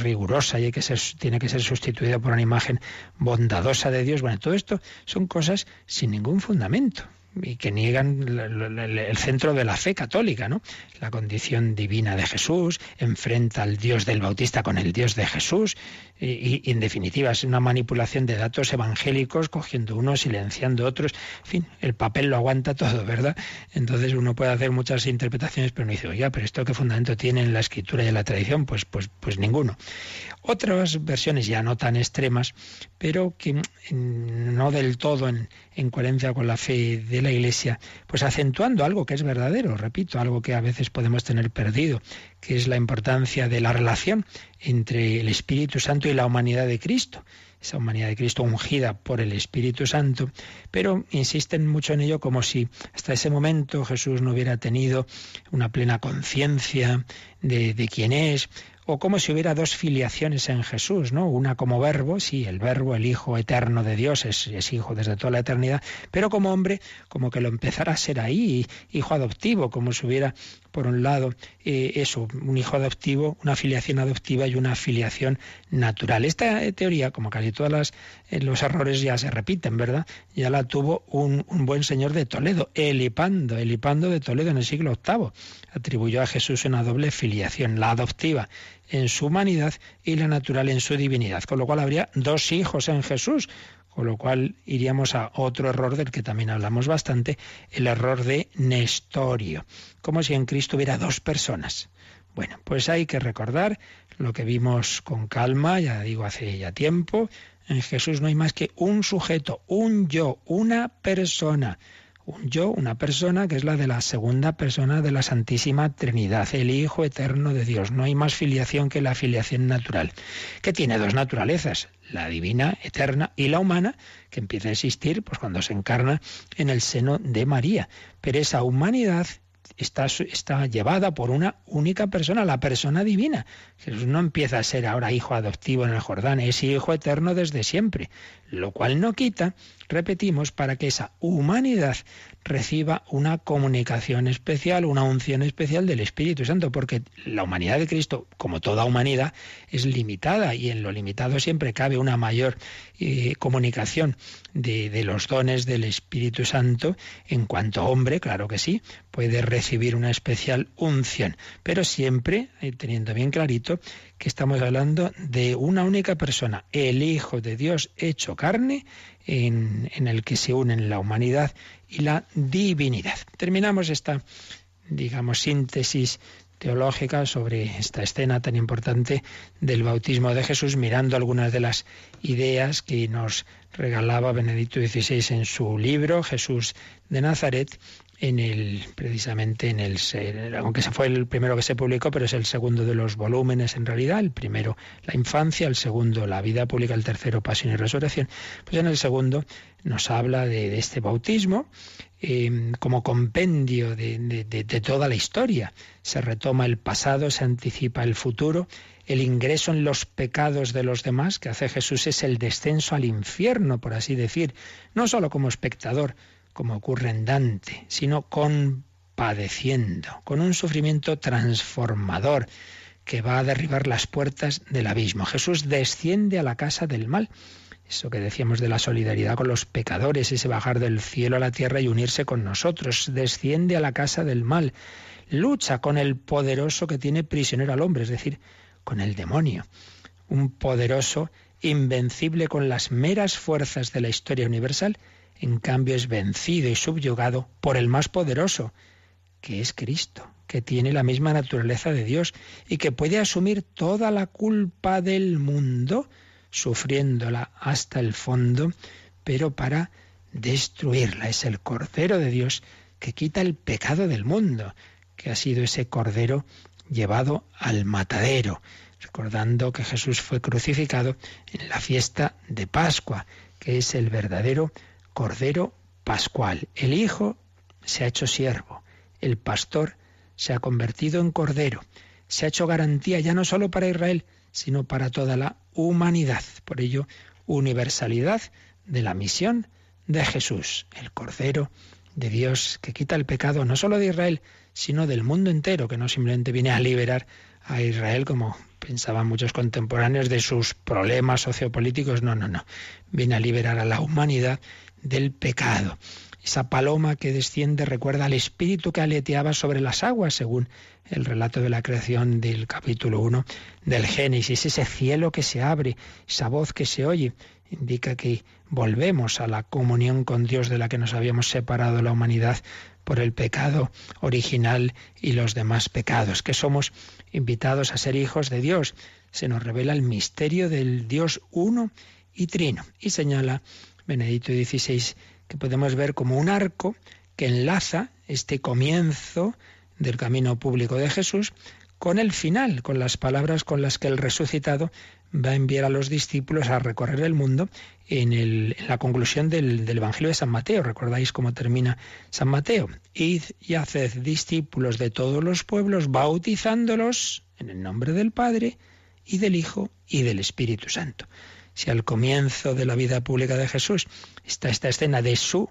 rigurosa y que tiene que ser sustituida por una imagen bondadosa de Dios. Bueno, todo esto son cosas sin ningún fundamento y que niegan el centro de la fe católica, ¿no? La condición divina de Jesús, enfrenta al Dios del Bautista con el Dios de Jesús, y, en definitiva es una manipulación de datos evangélicos, cogiendo unos, silenciando otros, en fin, el papel lo aguanta todo, ¿verdad? Entonces uno puede hacer muchas interpretaciones, pero no dice, oiga, pero esto qué fundamento tiene en la escritura y en la tradición, pues, pues, pues ninguno. Otras versiones ya no tan extremas, pero que mm, no del todo en, en coherencia con la fe de la Iglesia, pues acentuando algo que es verdadero, repito, algo que a veces podemos tener perdido, que es la importancia de la relación entre el Espíritu Santo y la humanidad de Cristo. Esa humanidad de Cristo ungida por el Espíritu Santo, pero insisten mucho en ello como si hasta ese momento Jesús no hubiera tenido una plena conciencia de, de quién es, o como si hubiera dos filiaciones en Jesús, ¿no? Una como verbo, sí, el verbo, el Hijo eterno de Dios, es, hijo desde toda la eternidad, pero como hombre, como que lo empezara a ser ahí, hijo adoptivo, como si hubiera, por un lado, eh, eso, un hijo adoptivo, una filiación adoptiva y una filiación natural. Esta eh, teoría, como casi todos eh, los errores ya se repiten, ¿verdad? Ya la tuvo un, un buen señor de Toledo, Elipando, Elipando de Toledo en el siglo VIII. Atribuyó a Jesús una doble filiación, la adoptiva en su humanidad y la natural en su divinidad. Con lo cual habría dos hijos en Jesús, con lo cual iríamos a otro error del que también hablamos bastante, el error de Nestorio, como si en Cristo hubiera dos personas. Bueno, pues hay que recordar lo que vimos con calma, ya digo hace ya tiempo, en Jesús no hay más que un sujeto, un yo, una persona un yo, una persona que es la de la segunda persona de la Santísima Trinidad, el Hijo eterno de Dios. No hay más filiación que la filiación natural, que tiene dos naturalezas, la divina, eterna, y la humana, que empieza a existir pues, cuando se encarna en el seno de María. Pero esa humanidad está, está llevada por una única persona, la persona divina. Jesús no empieza a ser ahora hijo adoptivo en el Jordán, es hijo eterno desde siempre, lo cual no quita, repetimos, para que esa humanidad reciba una comunicación especial, una unción especial del Espíritu Santo, porque la humanidad de Cristo, como toda humanidad, es limitada y en lo limitado siempre cabe una mayor eh, comunicación de, los dones del Espíritu Santo. En cuanto hombre, claro que sí, puede recibir una especial unción, pero siempre eh, teniendo bien clarito que estamos hablando de una única persona, el Hijo de Dios hecho carne, en, en el que se unen la humanidad y la divinidad. Terminamos esta, digamos, síntesis teológica sobre esta escena tan importante del bautismo de Jesús, mirando algunas de las ideas que nos regalaba Benedicto XVI en su libro Jesús de Nazaret en el precisamente en el aunque se fue el primero que se publicó pero es el segundo de los volúmenes en realidad. El primero la infancia el segundo la vida pública el tercero pasión y resurrección. Pues en el segundo nos habla de, este bautismo eh, como compendio de, de toda la historia. Se retoma el pasado se anticipa el futuro el ingreso en los pecados de los demás que hace Jesús es el descenso al infierno por así decir no solo como espectador como ocurre en Dante, sino compadeciendo, con un sufrimiento transformador que va a derribar las puertas del abismo. Jesús desciende a la casa del mal. Eso que decíamos de la solidaridad con los pecadores, ese bajar del cielo a la tierra y unirse con nosotros, desciende a la casa del mal, lucha con el poderoso que tiene prisionero al hombre, es decir, con el demonio. Un poderoso invencible con las meras fuerzas de la historia universal en cambio es vencido y subyugado por el más poderoso, que es Cristo, que tiene la misma naturaleza de Dios y que puede asumir toda la culpa del mundo, sufriéndola hasta el fondo, pero para destruirla. Es el Cordero de Dios que quita el pecado del mundo, que ha sido ese Cordero llevado al matadero, recordando que Jesús fue crucificado en la fiesta de Pascua, que es el verdadero Cordero Pascual. El Hijo se ha hecho siervo, el pastor se ha convertido en Cordero, se ha hecho garantía ya no solo para Israel, sino para toda la humanidad. Por ello, universalidad de la misión de Jesús, el Cordero de Dios que quita el pecado no solo de Israel, sino del mundo entero, que no simplemente viene a liberar a Israel como pensaban muchos contemporáneos de sus problemas sociopolíticos, no, no, no, viene a liberar a la humanidad del pecado. Esa paloma que desciende recuerda al espíritu que aleteaba sobre las aguas, según el relato de la creación del capítulo 1 del Génesis. Ese cielo que se abre, esa voz que se oye, indica que volvemos a la comunión con Dios de la que nos habíamos separado la humanidad por el pecado original y los demás pecados, que somos invitados a ser hijos de Dios. Se nos revela el misterio del Dios uno y trino y señala Benedicto XVI, que podemos ver como un arco que enlaza este comienzo del camino público de Jesús con el final, con las palabras con las que el resucitado va a enviar a los discípulos a recorrer el mundo en, la conclusión del, del, Evangelio de San Mateo. ¿Recordáis cómo termina San Mateo? Id y haced discípulos de todos los pueblos, bautizándolos en el nombre del Padre y del Hijo y del Espíritu Santo si al comienzo de la vida pública de Jesús está esta escena de su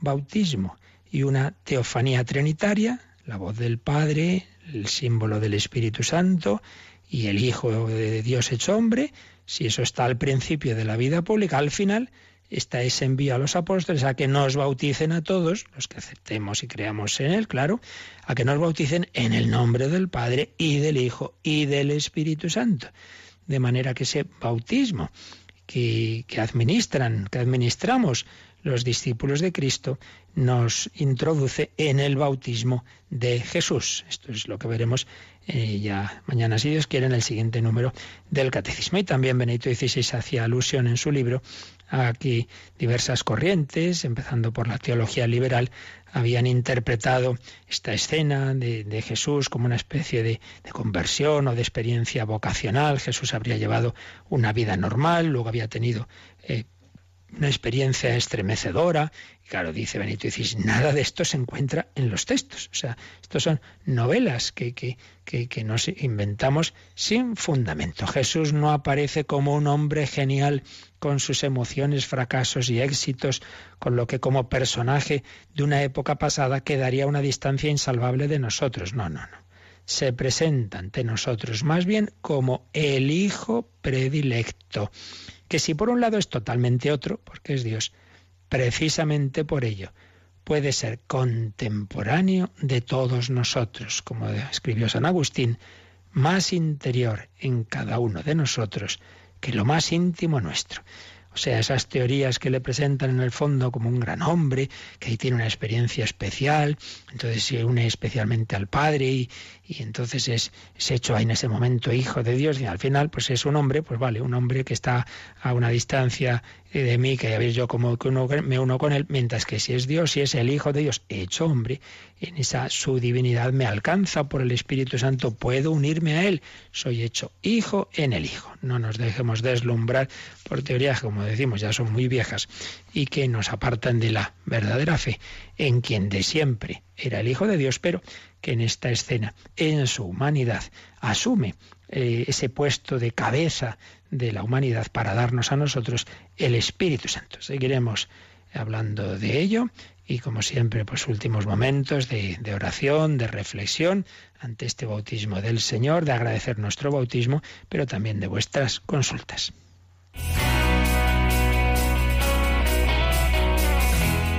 bautismo y una teofanía trinitaria, la voz del Padre, el símbolo del Espíritu Santo y el Hijo de Dios hecho hombre, si eso está al principio de la vida pública, al final está ese envío a los apóstoles a que nos bauticen a todos, los que aceptemos y creamos en Él, claro, a que nos bauticen en el nombre del Padre y del Hijo y del Espíritu Santo. De manera que ese bautismo que, administran, que administramos los discípulos de Cristo, nos introduce en el bautismo de Jesús. Esto es lo que veremos eh, ya mañana, si Dios quiere, en el siguiente número del Catecismo. Y también Benito XVI hacía alusión en su libro a que diversas corrientes, empezando por la teología liberal, habían interpretado esta escena de, Jesús como una especie de, conversión o de experiencia vocacional. Jesús habría llevado una vida normal, luego había tenido eh, una experiencia estremecedora. Y claro, dice Benito XVI, nada de esto se encuentra en los textos. O sea, estos son novelas que, que, que, que nos inventamos sin fundamento. Jesús no aparece como un hombre genial con sus emociones, fracasos y éxitos, con lo que como personaje de una época pasada quedaría una distancia insalvable de nosotros. No, no, no. Se presenta ante nosotros más bien como el Hijo predilecto que si por un lado es totalmente otro, porque es Dios, precisamente por ello puede ser contemporáneo de todos nosotros, como escribió San Agustín, más interior en cada uno de nosotros que lo más íntimo nuestro. O sea, esas teorías que le presentan en el fondo como un gran hombre, que ahí tiene una experiencia especial, entonces se une especialmente al Padre y, y entonces es, hecho ahí en ese momento hijo de Dios y al final pues es un hombre, pues vale, un hombre que está a una distancia de mí, que ya veis yo como que uno, me uno con él, mientras que si es Dios, si es el Hijo de Dios, hecho hombre, en esa su divinidad me alcanza por el Espíritu Santo, puedo unirme a Él, soy hecho hijo en el Hijo. No nos dejemos deslumbrar por teorías, como decimos, ya son muy viejas y que nos apartan de la verdadera fe en quien de siempre era el Hijo de Dios, pero que en esta escena, en su humanidad, asume eh, ese puesto de cabeza de la humanidad para darnos a nosotros el Espíritu Santo. Seguiremos hablando de ello y como siempre, pues últimos momentos de, de, oración, de reflexión ante este bautismo del Señor, de agradecer nuestro bautismo, pero también de vuestras consultas.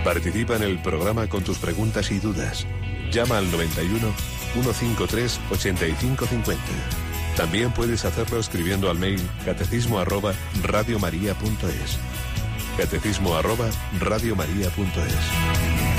Participa en el programa con tus preguntas y dudas. Llama al 91 153 8550. También puedes hacerlo escribiendo al mail catecismo arroba radiomaria.es. Catecismo arroba radiomaria.es.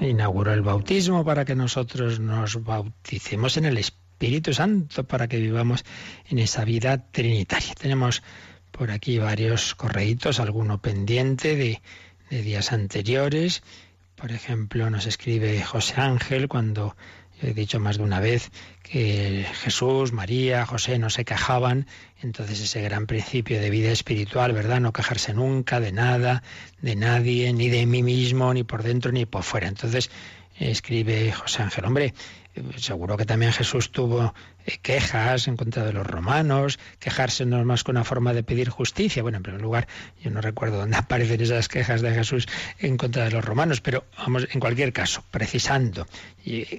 Inauguró el bautismo para que nosotros nos bauticemos en el Espíritu Espíritu Santo para que vivamos en esa vida trinitaria. Tenemos por aquí varios correitos, alguno pendiente de, de días anteriores. Por ejemplo, nos escribe José Ángel cuando he dicho más de una vez que Jesús, María, José no se quejaban, entonces ese gran principio de vida espiritual, ¿verdad? No quejarse nunca de nada, de nadie, ni de mí mismo, ni por dentro, ni por fuera. Entonces escribe José Ángel, hombre, seguro que también Jesús tuvo eh, quejas en contra de los romanos, quejarse no es más que una forma de pedir justicia. Bueno, en primer lugar, yo no recuerdo dónde aparecen esas quejas de Jesús en contra de los romanos, pero vamos, en cualquier caso, precisando,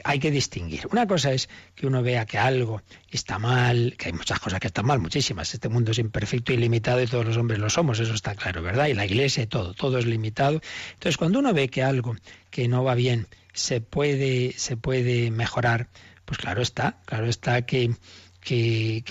hay que distinguir. Una cosa es que uno vea que algo está mal, que hay muchas cosas que están mal, muchísimas. Este mundo es imperfecto y limitado y todos los hombres lo somos, eso está claro, ¿verdad? Y la iglesia y todo, todo es limitado. Entonces, cuando uno ve que algo que no va bien se puede, se puede mejorar, pues claro está, claro está que, que,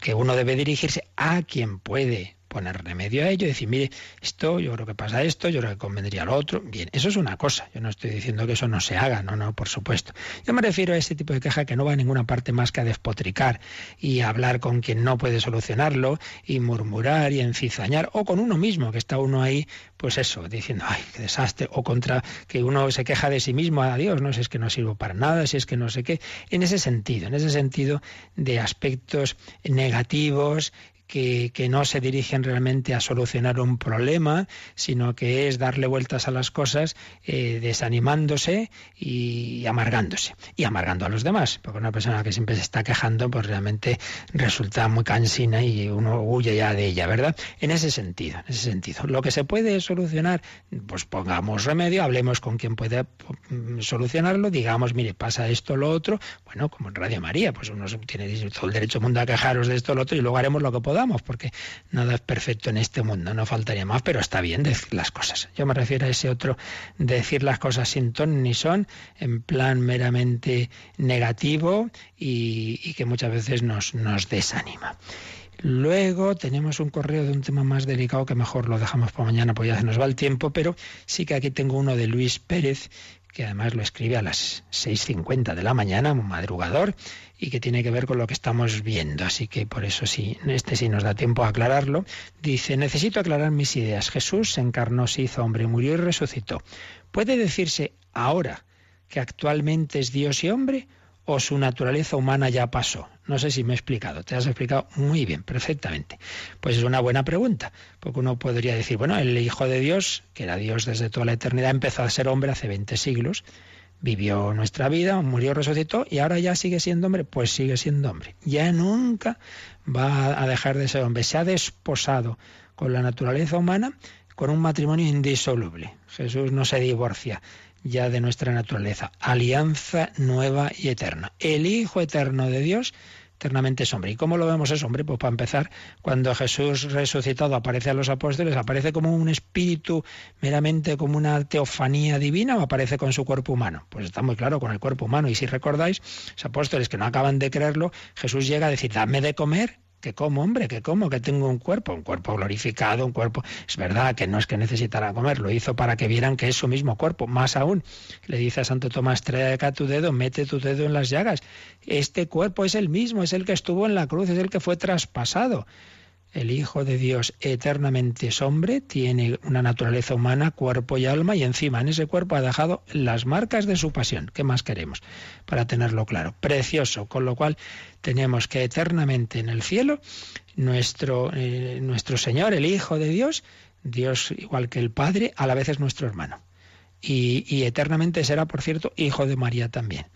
que, uno debe dirigirse a quien puede poner remedio a ello decir, mire, esto, yo creo que pasa esto, yo creo que convendría lo otro. Bien, eso es una cosa. Yo no estoy diciendo que eso no se haga, no, no, por supuesto. Yo me refiero a ese tipo de queja que no va a ninguna parte más que a despotricar y hablar con quien no puede solucionarlo y murmurar y encizañar, o con uno mismo, que está uno ahí, pues eso, diciendo, ay, qué desastre, o contra que uno se queja de sí mismo, a Dios, no si es que no sirvo para nada, si es que no sé qué. En ese sentido, en ese sentido de aspectos negativos que, no se dirigen realmente a solucionar un problema, sino que es darle vueltas a las cosas eh, desanimándose y amargándose. Y amargando a los demás, porque una persona que siempre se está quejando, pues realmente resulta muy cansina y uno huye ya de ella, ¿verdad? En ese sentido, en ese sentido. Lo que se puede solucionar, pues pongamos remedio, hablemos con quien puede mm, solucionarlo, digamos, mire, pasa esto, lo otro, bueno, como en Radio María, pues uno tiene todo el derecho mundo a quejaros de esto, lo otro, y luego haremos lo que podamos porque nada es perfecto en este mundo, no faltaría más, pero está bien decir las cosas. Yo me refiero a ese otro decir las cosas sin ton ni son, en plan meramente negativo y, que muchas veces nos, nos desanima. Luego tenemos un correo de un tema más delicado que mejor lo dejamos para mañana, pues ya se nos va el tiempo, pero sí que aquí tengo uno de Luis Pérez, que además lo escribe a las 6.50 de la mañana, un madrugador, y que tiene que ver con lo que estamos viendo. Así que por eso sí, este sí nos da tiempo a aclararlo. Dice, necesito aclarar mis ideas. Jesús se encarnó, se hizo hombre, murió y resucitó. ¿Puede decirse ahora que actualmente es Dios y hombre? O su naturaleza humana ya pasó? No sé si me he explicado. Te has explicado muy bien, perfectamente. Pues es una buena pregunta, porque uno podría decir, bueno, el Hijo de Dios, que era Dios desde toda la eternidad, empezó a ser hombre hace 20 siglos vivió nuestra vida, murió, resucitó y ahora ya sigue siendo hombre, pues sigue siendo hombre. Ya nunca va a dejar de ser hombre. Se ha desposado con la naturaleza humana con un matrimonio indisoluble. Jesús no se divorcia ya de nuestra naturaleza. Alianza nueva y eterna. El Hijo eterno de Dios eternamente es hombre. ¿Y cómo lo vemos es hombre? Pues para empezar, cuando Jesús resucitado aparece a los apóstoles, aparece como un espíritu meramente como una teofanía divina o aparece con su cuerpo humano. Pues está muy claro con el cuerpo humano. Y si recordáis, los apóstoles que no acaban de creerlo, Jesús llega a decir, dame de comer que como, hombre, que como, que tengo un cuerpo, un cuerpo glorificado, un cuerpo... Es verdad que no es que necesitara comer, lo hizo para que vieran que es su mismo cuerpo. Más aún, le dice a Santo Tomás, trae acá tu dedo, mete tu dedo en las llagas. Este cuerpo es el mismo, es el que estuvo en la cruz, es el que fue traspasado. El Hijo de Dios eternamente es hombre, tiene una naturaleza humana, cuerpo y alma, y encima en ese cuerpo ha dejado las marcas de su pasión. ¿Qué más queremos? Para tenerlo claro. Precioso, con lo cual tenemos que eternamente en el cielo, nuestro, eh, nuestro Señor, el Hijo de Dios, Dios igual que el Padre, a la vez es nuestro hermano. Y, y eternamente será, por cierto, Hijo de María también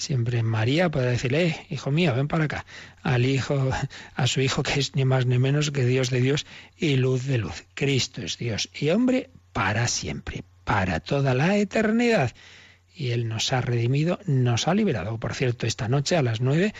siempre María puede decirle, eh, hijo mío, ven para acá, al hijo, a su hijo que es ni más ni menos que Dios de Dios y luz de luz. Cristo es Dios y hombre para siempre, para toda la eternidad. Y Él nos ha redimido, nos ha liberado. Por cierto, esta noche a las nueve,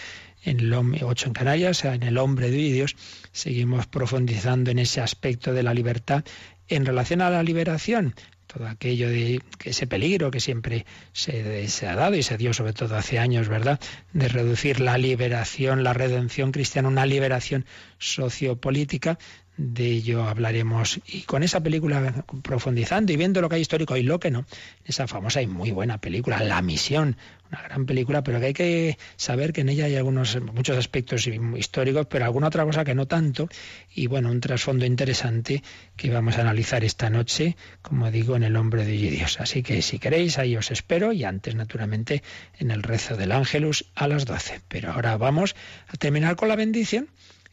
en el ocho en Canarias, en el hombre de Dios, seguimos profundizando en ese aspecto de la libertad en relación a la liberación todo aquello de ese peligro que siempre se, se, ha dado y se dio sobre todo hace años, ¿verdad? De reducir la liberación, la redención cristiana, una liberación sociopolítica de ello hablaremos. Y con esa película, profundizando y viendo lo que hay histórico y lo que no, esa famosa y muy buena película, La Misión, una gran película, pero que hay que saber que en ella hay algunos muchos aspectos históricos, pero alguna otra cosa que no tanto. Y bueno, un trasfondo interesante que vamos a analizar esta noche, como digo, en el hombre de Dios. Así que si queréis, ahí os espero y antes, naturalmente, en el rezo del Ángelus a las 12. Pero ahora vamos a terminar con la bendición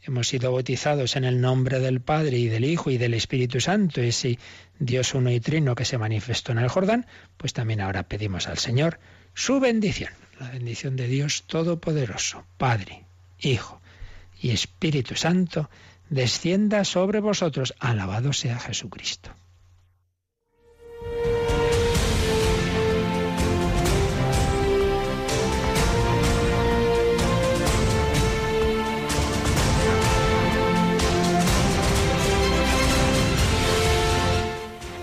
hemos sido bautizados en el nombre del Padre y del Hijo y del Espíritu Santo, ese Dios uno y trino que se manifestó en el Jordán, pues también ahora pedimos al Señor su bendición, la bendición de Dios Todopoderoso, Padre, Hijo y Espíritu Santo, descienda sobre vosotros. Alabado sea Jesucristo.